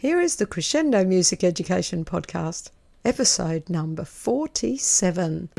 Here is the Crescendo Music Education Podcast, episode number 47.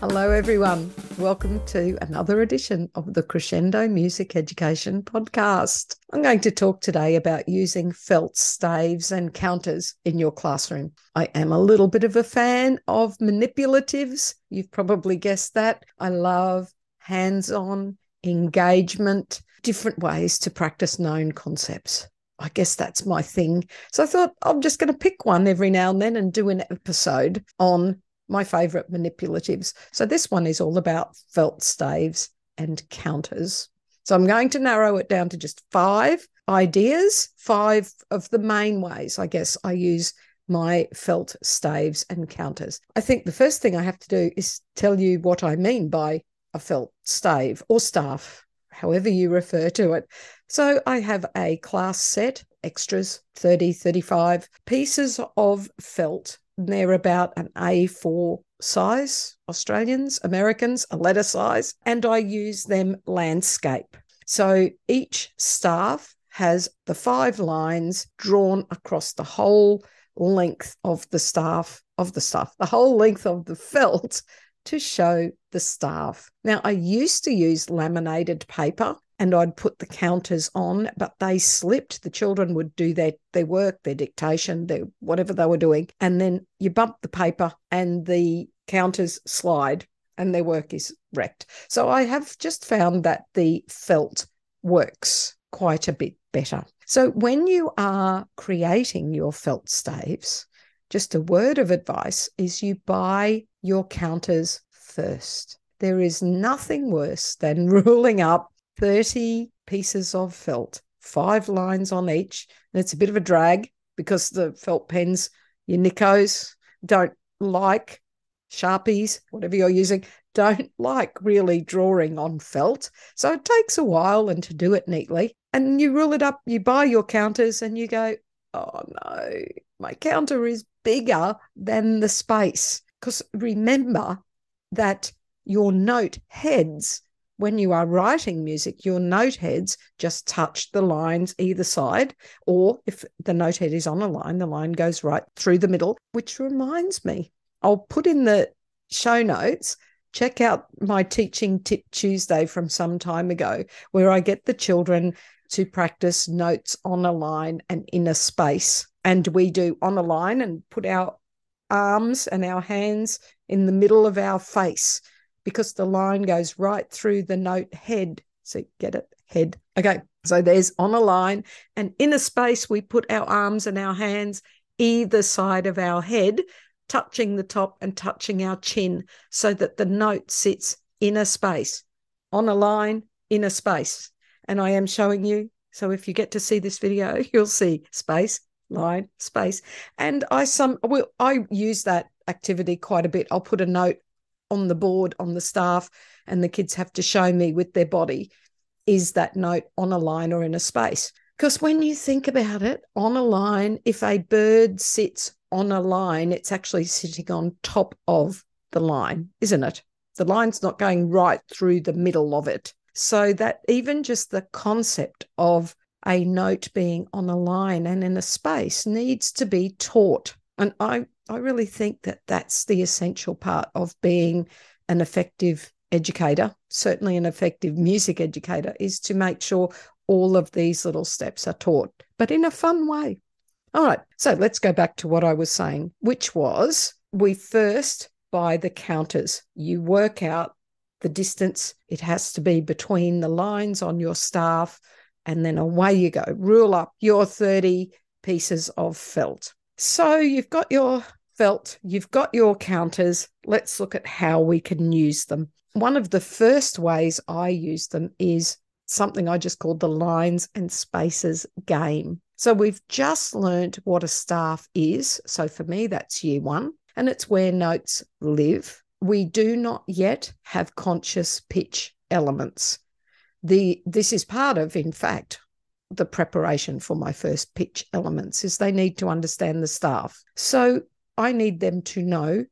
Hello, everyone. Welcome to another edition of the Crescendo Music Education Podcast. I'm going to talk today about using felt staves and counters in your classroom. I am a little bit of a fan of manipulatives. You've probably guessed that. I love hands on engagement, different ways to practice known concepts. I guess that's my thing. So I thought I'm just going to pick one every now and then and do an episode on my favorite manipulatives. So this one is all about felt staves and counters. So I'm going to narrow it down to just five ideas, five of the main ways I guess I use my felt staves and counters. I think the first thing I have to do is tell you what I mean by a felt stave or staff, however you refer to it. So I have a class set, extras, 30, 35 pieces of felt. And They're about an A4 size, Australians, Americans, a letter size, and I use them landscape. So each staff has the five lines drawn across the whole length of the staff of the staff, the whole length of the felt to show the staff. Now, I used to use laminated paper and I'd put the counters on, but they slipped. The children would do their, their work, their dictation, their whatever they were doing. And then you bump the paper and the counters slide and their work is wrecked. So I have just found that the felt works quite a bit better. So when you are creating your felt staves, just a word of advice is you buy your counters first. There is nothing worse than ruling up 30 pieces of felt, five lines on each. And it's a bit of a drag because the felt pens, your Nikos, don't like Sharpies, whatever you're using, don't like really drawing on felt. So it takes a while and to do it neatly. And you rule it up, you buy your counters and you go, oh no, my counter is bigger than the space. Because remember that your note heads, when you are writing music, your note heads just touch the lines either side, or if the note head is on a line, the line goes right through the middle, which reminds me, I'll put in the show notes. Check out my teaching tip Tuesday from some time ago, where I get the children to practice notes on a line and in a space. And we do on a line and put our arms and our hands in the middle of our face because the line goes right through the note head. So get it? Head. Okay. So there's on a line and in a space, we put our arms and our hands either side of our head, touching the top and touching our chin so that the note sits in a space on a line in a space. And I am showing you. So if you get to see this video, you'll see space, line, space. And I some well, I use that activity quite a bit. I'll put a note on the board on the staff, and the kids have to show me with their body is that note on a line or in a space. Because when you think about it, on a line, if a bird sits on a line, it's actually sitting on top of the line, isn't it? The line's not going right through the middle of it. So that even just the concept of a note being on a line and in a space needs to be taught. And I, I really think that that's the essential part of being an effective educator, certainly an effective music educator, is to make sure all of these little steps are taught, but in a fun way. All right, so let's go back to what I was saying, which was we first buy the counters. You work out the distance, it has to be between the lines on your staff and then away you go. Rule up your 30 pieces of felt. So you've got your felt, you've got your counters. Let's look at how we can use them. One of the first ways I use them is something I just called the lines and spaces game. So we've just learned what a staff is. So for me, that's year one, and it's where notes live. We do not yet have conscious pitch elements the this is part of, in fact, the preparation for my first pitch elements is they need to understand the staff. So I need them to know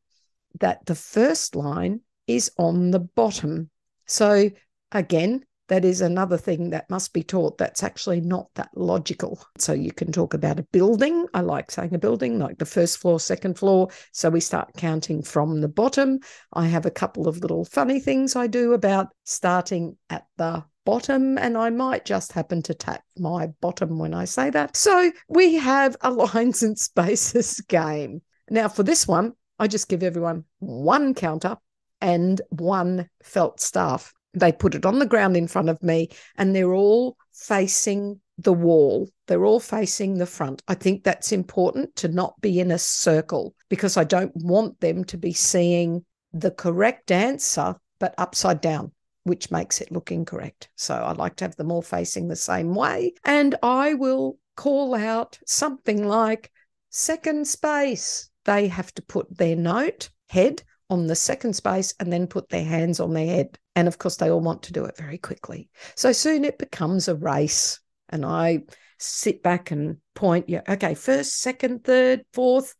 that the first line is on the bottom. So again, that is another thing that must be taught that's actually not that logical. So you can talk about a building. I like saying a building, like the first floor, second floor. So we start counting from the bottom. I have a couple of little funny things I do about starting at the bottom, and I might just happen to tap my bottom when I say that. So we have a lines and spaces game. Now, for this one, I just give everyone one counter and one felt staff. They put it on the ground in front of me and they're all facing the wall. They're all facing the front. I think that's important to not be in a circle because I don't want them to be seeing the correct answer, but upside down, which makes it look incorrect. So I like to have them all facing the same way. And I will call out something like second space. They have to put their note head on the second space and then put their hands on their head. And of course, they all want to do it very quickly. So soon it becomes a race. And I sit back and point, yeah, okay, first, second, third, fourth.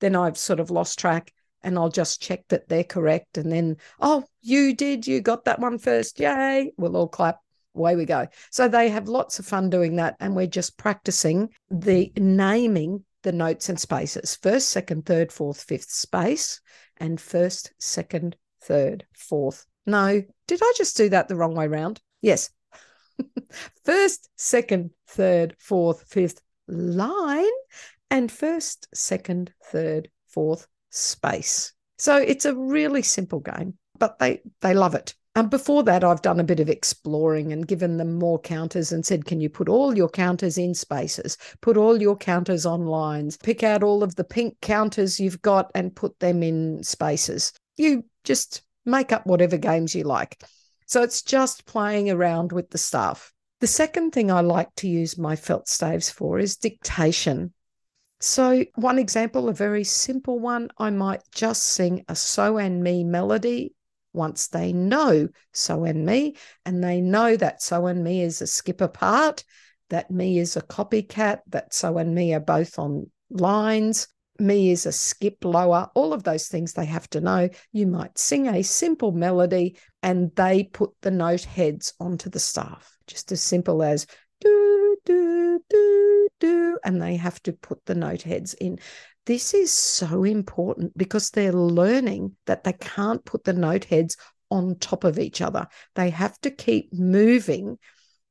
Then I've sort of lost track and I'll just check that they're correct. And then, oh, you did, you got that one first. Yay. We'll all clap. Away we go. So they have lots of fun doing that. And we're just practicing the naming the notes and spaces first, second, third, fourth, fifth space, and first, second, third, fourth. No, did I just do that the wrong way round? Yes. first, second, third, fourth, fifth line, and first, second, third, fourth space. So it's a really simple game, but they they love it. And before that, I've done a bit of exploring and given them more counters and said, can you put all your counters in spaces? Put all your counters on lines. Pick out all of the pink counters you've got and put them in spaces. You just make up whatever games you like. So it's just playing around with the stuff. The second thing I like to use my felt staves for is dictation. So, one example, a very simple one, I might just sing a So and Me melody once they know so and me, and they know that so and me is a skip apart, that me is a copycat, that so and me are both on lines, me is a skip lower, all of those things they have to know. You might sing a simple melody and they put the note heads onto the staff, just as simple as do, do, do, and they have to put the note heads in. This is so important because they're learning that they can't put the note heads on top of each other. They have to keep moving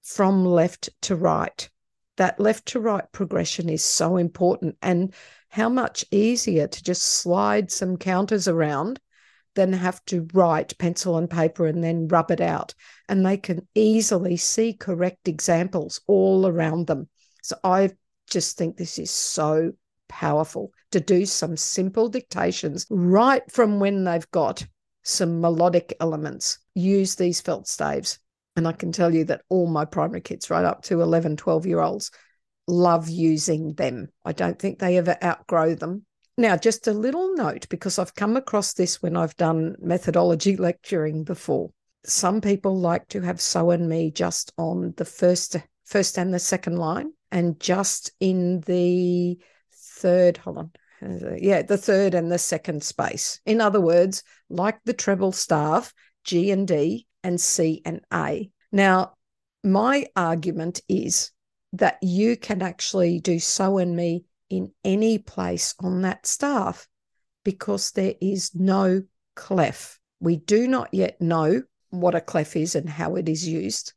from left to right. That left to right progression is so important. And how much easier to just slide some counters around than have to write pencil and paper and then rub it out. And they can easily see correct examples all around them. So I just think this is so powerful to do some simple dictations right from when they've got some melodic elements. Use these felt staves. And I can tell you that all my primary kids, right up to 11, 12 year olds, love using them. I don't think they ever outgrow them. Now, just a little note because I've come across this when I've done methodology lecturing before. Some people like to have so and me just on the first first and the second line and just in the third, hold on, yeah, the third and the second space. In other words, like the treble staff, G and D and C and A. Now, my argument is that you can actually do so and me in any place on that staff because there is no clef. We do not yet know what a clef is and how it is used.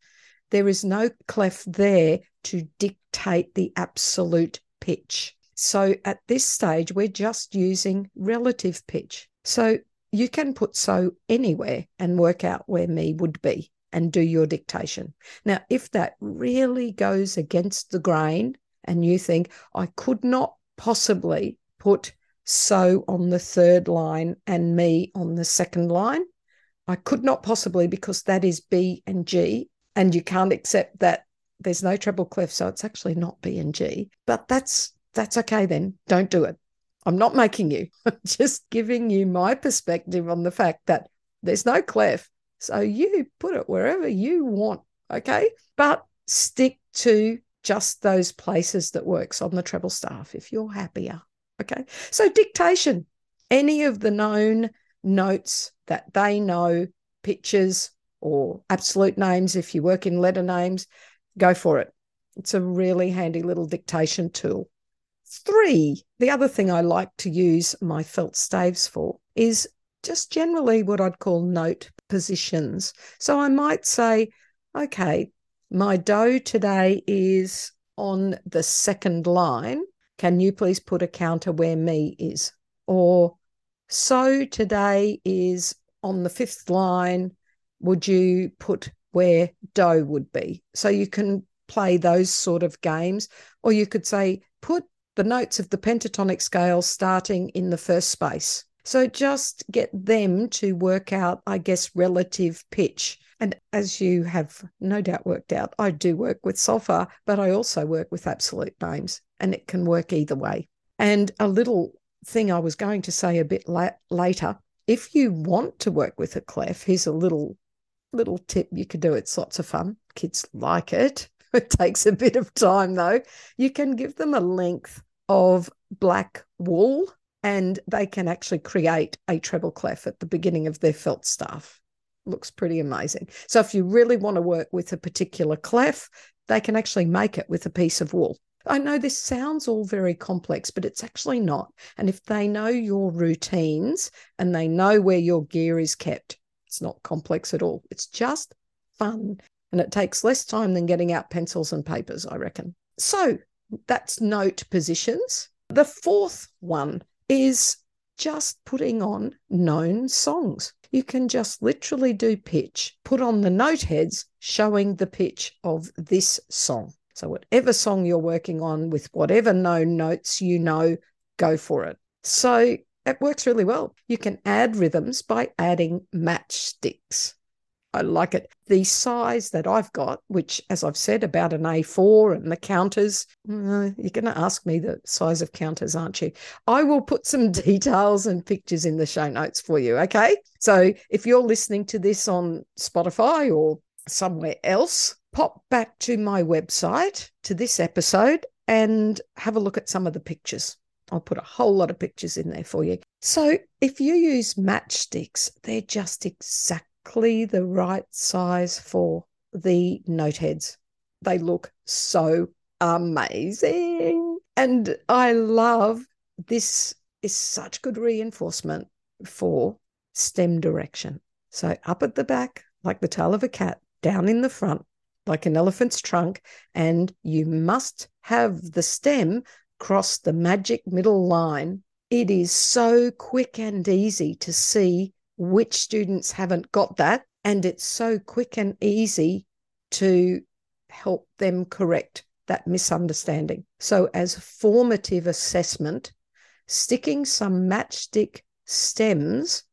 There is no clef there to dictate the absolute pitch. So at this stage, we're just using relative pitch. So you can put so anywhere and work out where me would be and do your dictation. Now, if that really goes against the grain and you think, I could not possibly put so on the third line and me on the second line, I could not possibly because that is B and G, and you can't accept that there's no treble clef, so it's actually not B and G. But that's that's okay then. Don't do it. I'm not making you. I'm just giving you my perspective on the fact that there's no clef. So you put it wherever you want. Okay. But stick to just those places that works on the treble staff if you're happier. Okay. So dictation, any of the known notes that they know, pitches, or absolute names if you work in letter names, go for it. It's a really handy little dictation tool. Three, the other thing I like to use my felt staves for is just generally what I'd call note positions. So I might say, okay, my do today is on the second line. Can you please put a counter where me is? Or so today is on the fifth line. Would you put where do would be? So you can play those sort of games. Or you could say, put the notes of the pentatonic scale starting in the first space. So just get them to work out, I guess, relative pitch. And as you have no doubt worked out, I do work with solfa, but I also work with absolute names, and it can work either way. And a little thing I was going to say a bit la- later if you want to work with a clef, here's a little little tip you could do. It's lots of fun. Kids like it. It takes a bit of time though. You can give them a length of black wool and they can actually create a treble clef at the beginning of their felt staff. Looks pretty amazing. So if you really want to work with a particular clef, they can actually make it with a piece of wool. I know this sounds all very complex, but it's actually not. And if they know your routines and they know where your gear is kept, it's not complex at all. It's just fun. And it takes less time than getting out pencils and papers, I reckon. So that's note positions. The fourth one is just putting on known songs. You can just literally do pitch, put on the note heads showing the pitch of this song. So, whatever song you're working on with whatever known notes you know, go for it. So, it works really well. You can add rhythms by adding matchsticks. I like it. The size that I've got, which, as I've said, about an A4 and the counters, uh, you're going to ask me the size of counters, aren't you? I will put some details and pictures in the show notes for you. Okay. So if you're listening to this on Spotify or somewhere else, pop back to my website to this episode and have a look at some of the pictures. I'll put a whole lot of pictures in there for you. So if you use matchsticks, they're just exactly exactly the right size for the note heads. They look so amazing. And I love this is such good reinforcement for stem direction. So up at the back, like the tail of a cat, down in the front, like an elephant's trunk, and you must have the stem cross the magic middle line. It is so quick and easy to see which students haven't got that. And it's so quick and easy to help them correct that misunderstanding. So, as formative assessment, sticking some matchstick stems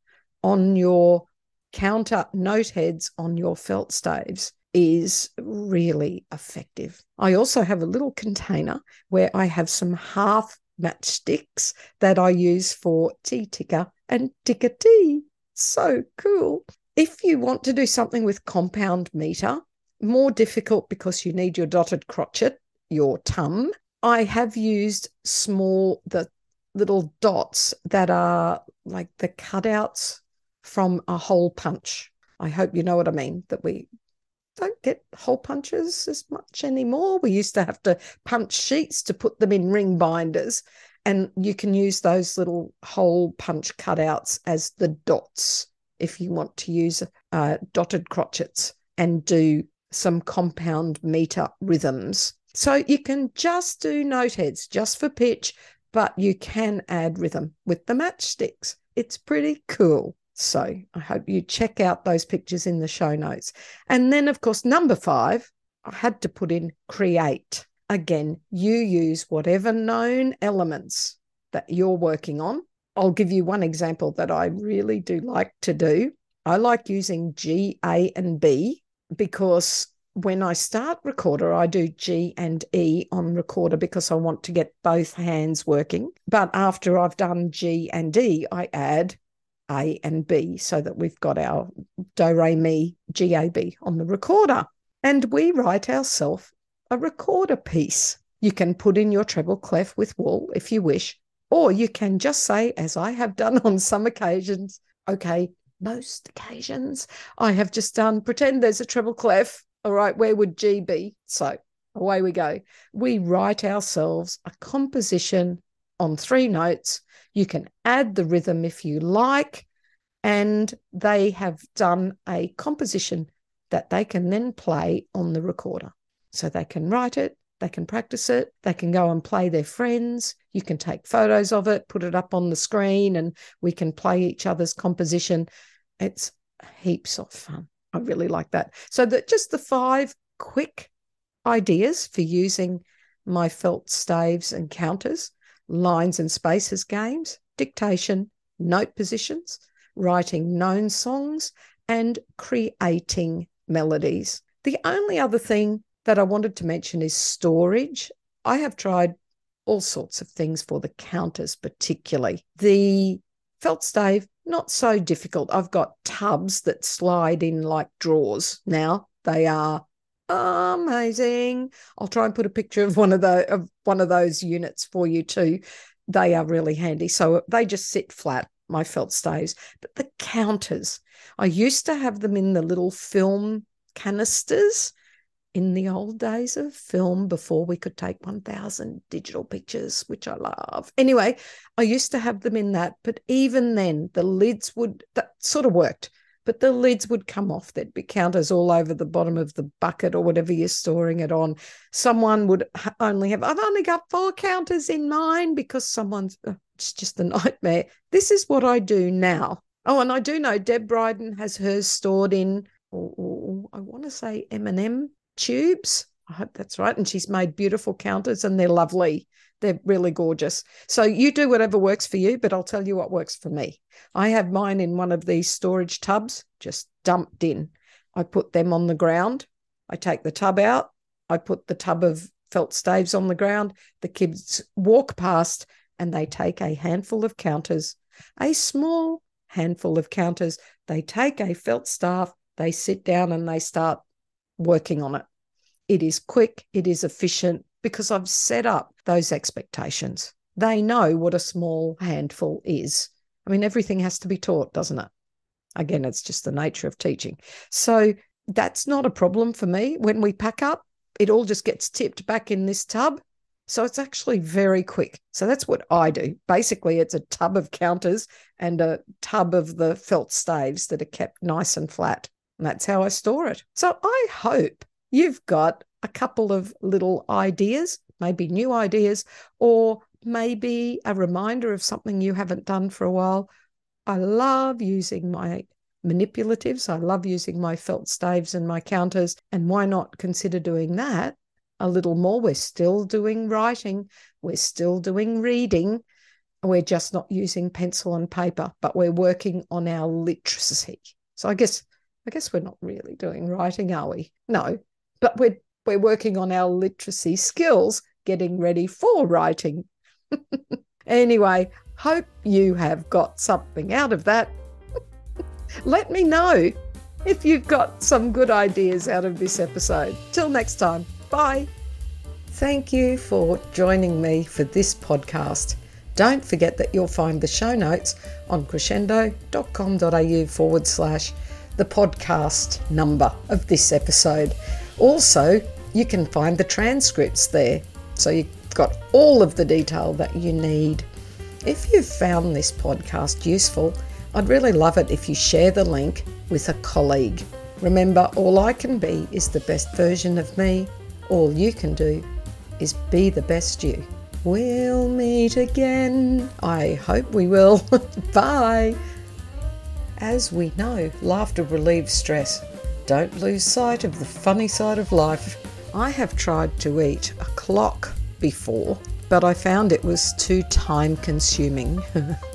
on your counter note heads on your felt staves is really effective. I also have a little container where I have some half matchsticks that I use for tea ticker and ticker tea so cool. If you want to do something with compound meter, more difficult because you need your dotted crotchet, your tum. I have used small, the little dots that are like the cutouts from a hole punch. I hope you know what I mean, that we don't get hole punches as much anymore. We used to have to punch sheets to put them in ring binders. And you can use those little hole punch cutouts as the dots if you want to use uh, dotted crotchets and do some compound meter rhythms. So you can just do note heads just for pitch, but you can add rhythm with the matchsticks. It's pretty cool. So I hope you check out those pictures in the show notes. And then, of course, number five, I had to put in create. Again, you use whatever known elements that you're working on. I'll give you one example that I really do like to do. I like using G, A, and B because when I start recorder, I do G and E on recorder because I want to get both hands working. But after I've done G and E, I add A and B so that we've got our Do, Re, Mi, G, A, B on the recorder. And we write ourselves a recorder piece. You can put in your treble clef with wool if you wish, or you can just say, as I have done on some occasions, okay, most occasions, I have just done pretend there's a treble clef. All right, where would G be? So away we go. We write ourselves a composition on three notes. You can add the rhythm if you like, and they have done a composition that they can then play on the recorder. So they can write it, they can practice it, they can go and play their friends. You can take photos of it, put it up on the screen, and we can play each other's composition. It's heaps of fun. I really like that. So that just the five quick ideas for using my felt staves and counters, lines and spaces games, dictation, note positions, writing known songs, and creating melodies. The only other thing that I wanted to mention is storage. I have tried all sorts of things for the counters, particularly. The felt stave, not so difficult. I've got tubs that slide in like drawers now. They are amazing. I'll try and put a picture of one of the of one of those units for you too. They are really handy. So they just sit flat, my felt staves. But the counters, I used to have them in the little film canisters in the old days of film before we could take 1000 digital pictures which i love anyway i used to have them in that but even then the lids would that sort of worked but the lids would come off. There'd be counters all over the bottom of the bucket or whatever you're storing it on. Someone would only have, I've only got four counters in mine because someone's, oh, it's just a nightmare. This is what I do now. Oh, and I do know Deb Bryden has hers stored in, oh, oh, I want to say M&M tubes. I hope that's right. And she's made beautiful counters and they're lovely. They're really gorgeous. So you do whatever works for you, but I'll tell you what works for me. I have mine in one of these storage tubs, just dumped in. I put them on the ground. I take the tub out. I put the tub of felt staves on the ground. The kids walk past and they take a handful of counters, a small handful of counters. They take a felt staff, they sit down and they start working on it. It is quick, it is efficient, because I've set up those expectations. They know what a small handful is. I mean, everything has to be taught, doesn't it? Again, it's just the nature of teaching. So that's not a problem for me. When we pack up, it all just gets tipped back in this tub. So it's actually very quick. So that's what I do. Basically, it's a tub of counters and a tub of the felt staves that are kept nice and flat. And that's how I store it. So I hope you've got a couple of little ideas, maybe new ideas, or maybe a reminder of something you haven't done for a while. I love using my manipulatives. I love using my felt staves and my counters. And why not consider doing that a little more? We're still doing writing, we're still doing reading. We're just not using pencil and paper, but we're working on our literacy. So I guess I guess we're not really doing writing, are we? No, but we're we're working on our literacy skills, getting ready for writing. anyway, hope you have got something out of that. Let me know if you've got some good ideas out of this episode. Till next time, bye. Thank you for joining me for this podcast. Don't forget that you'll find the show notes on crescendo.com.au forward slash the podcast number of this episode. Also, you can find the transcripts there. So you've got all of the detail that you need. If you've found this podcast useful, I'd really love it if you share the link with a colleague. Remember, all I can be is the best version of me. All you can do is be the best you. We'll meet again. I hope we will. Bye. As we know, laughter relieves stress. Don't lose sight of the funny side of life. I have tried to eat a clock before, but I found it was too time consuming.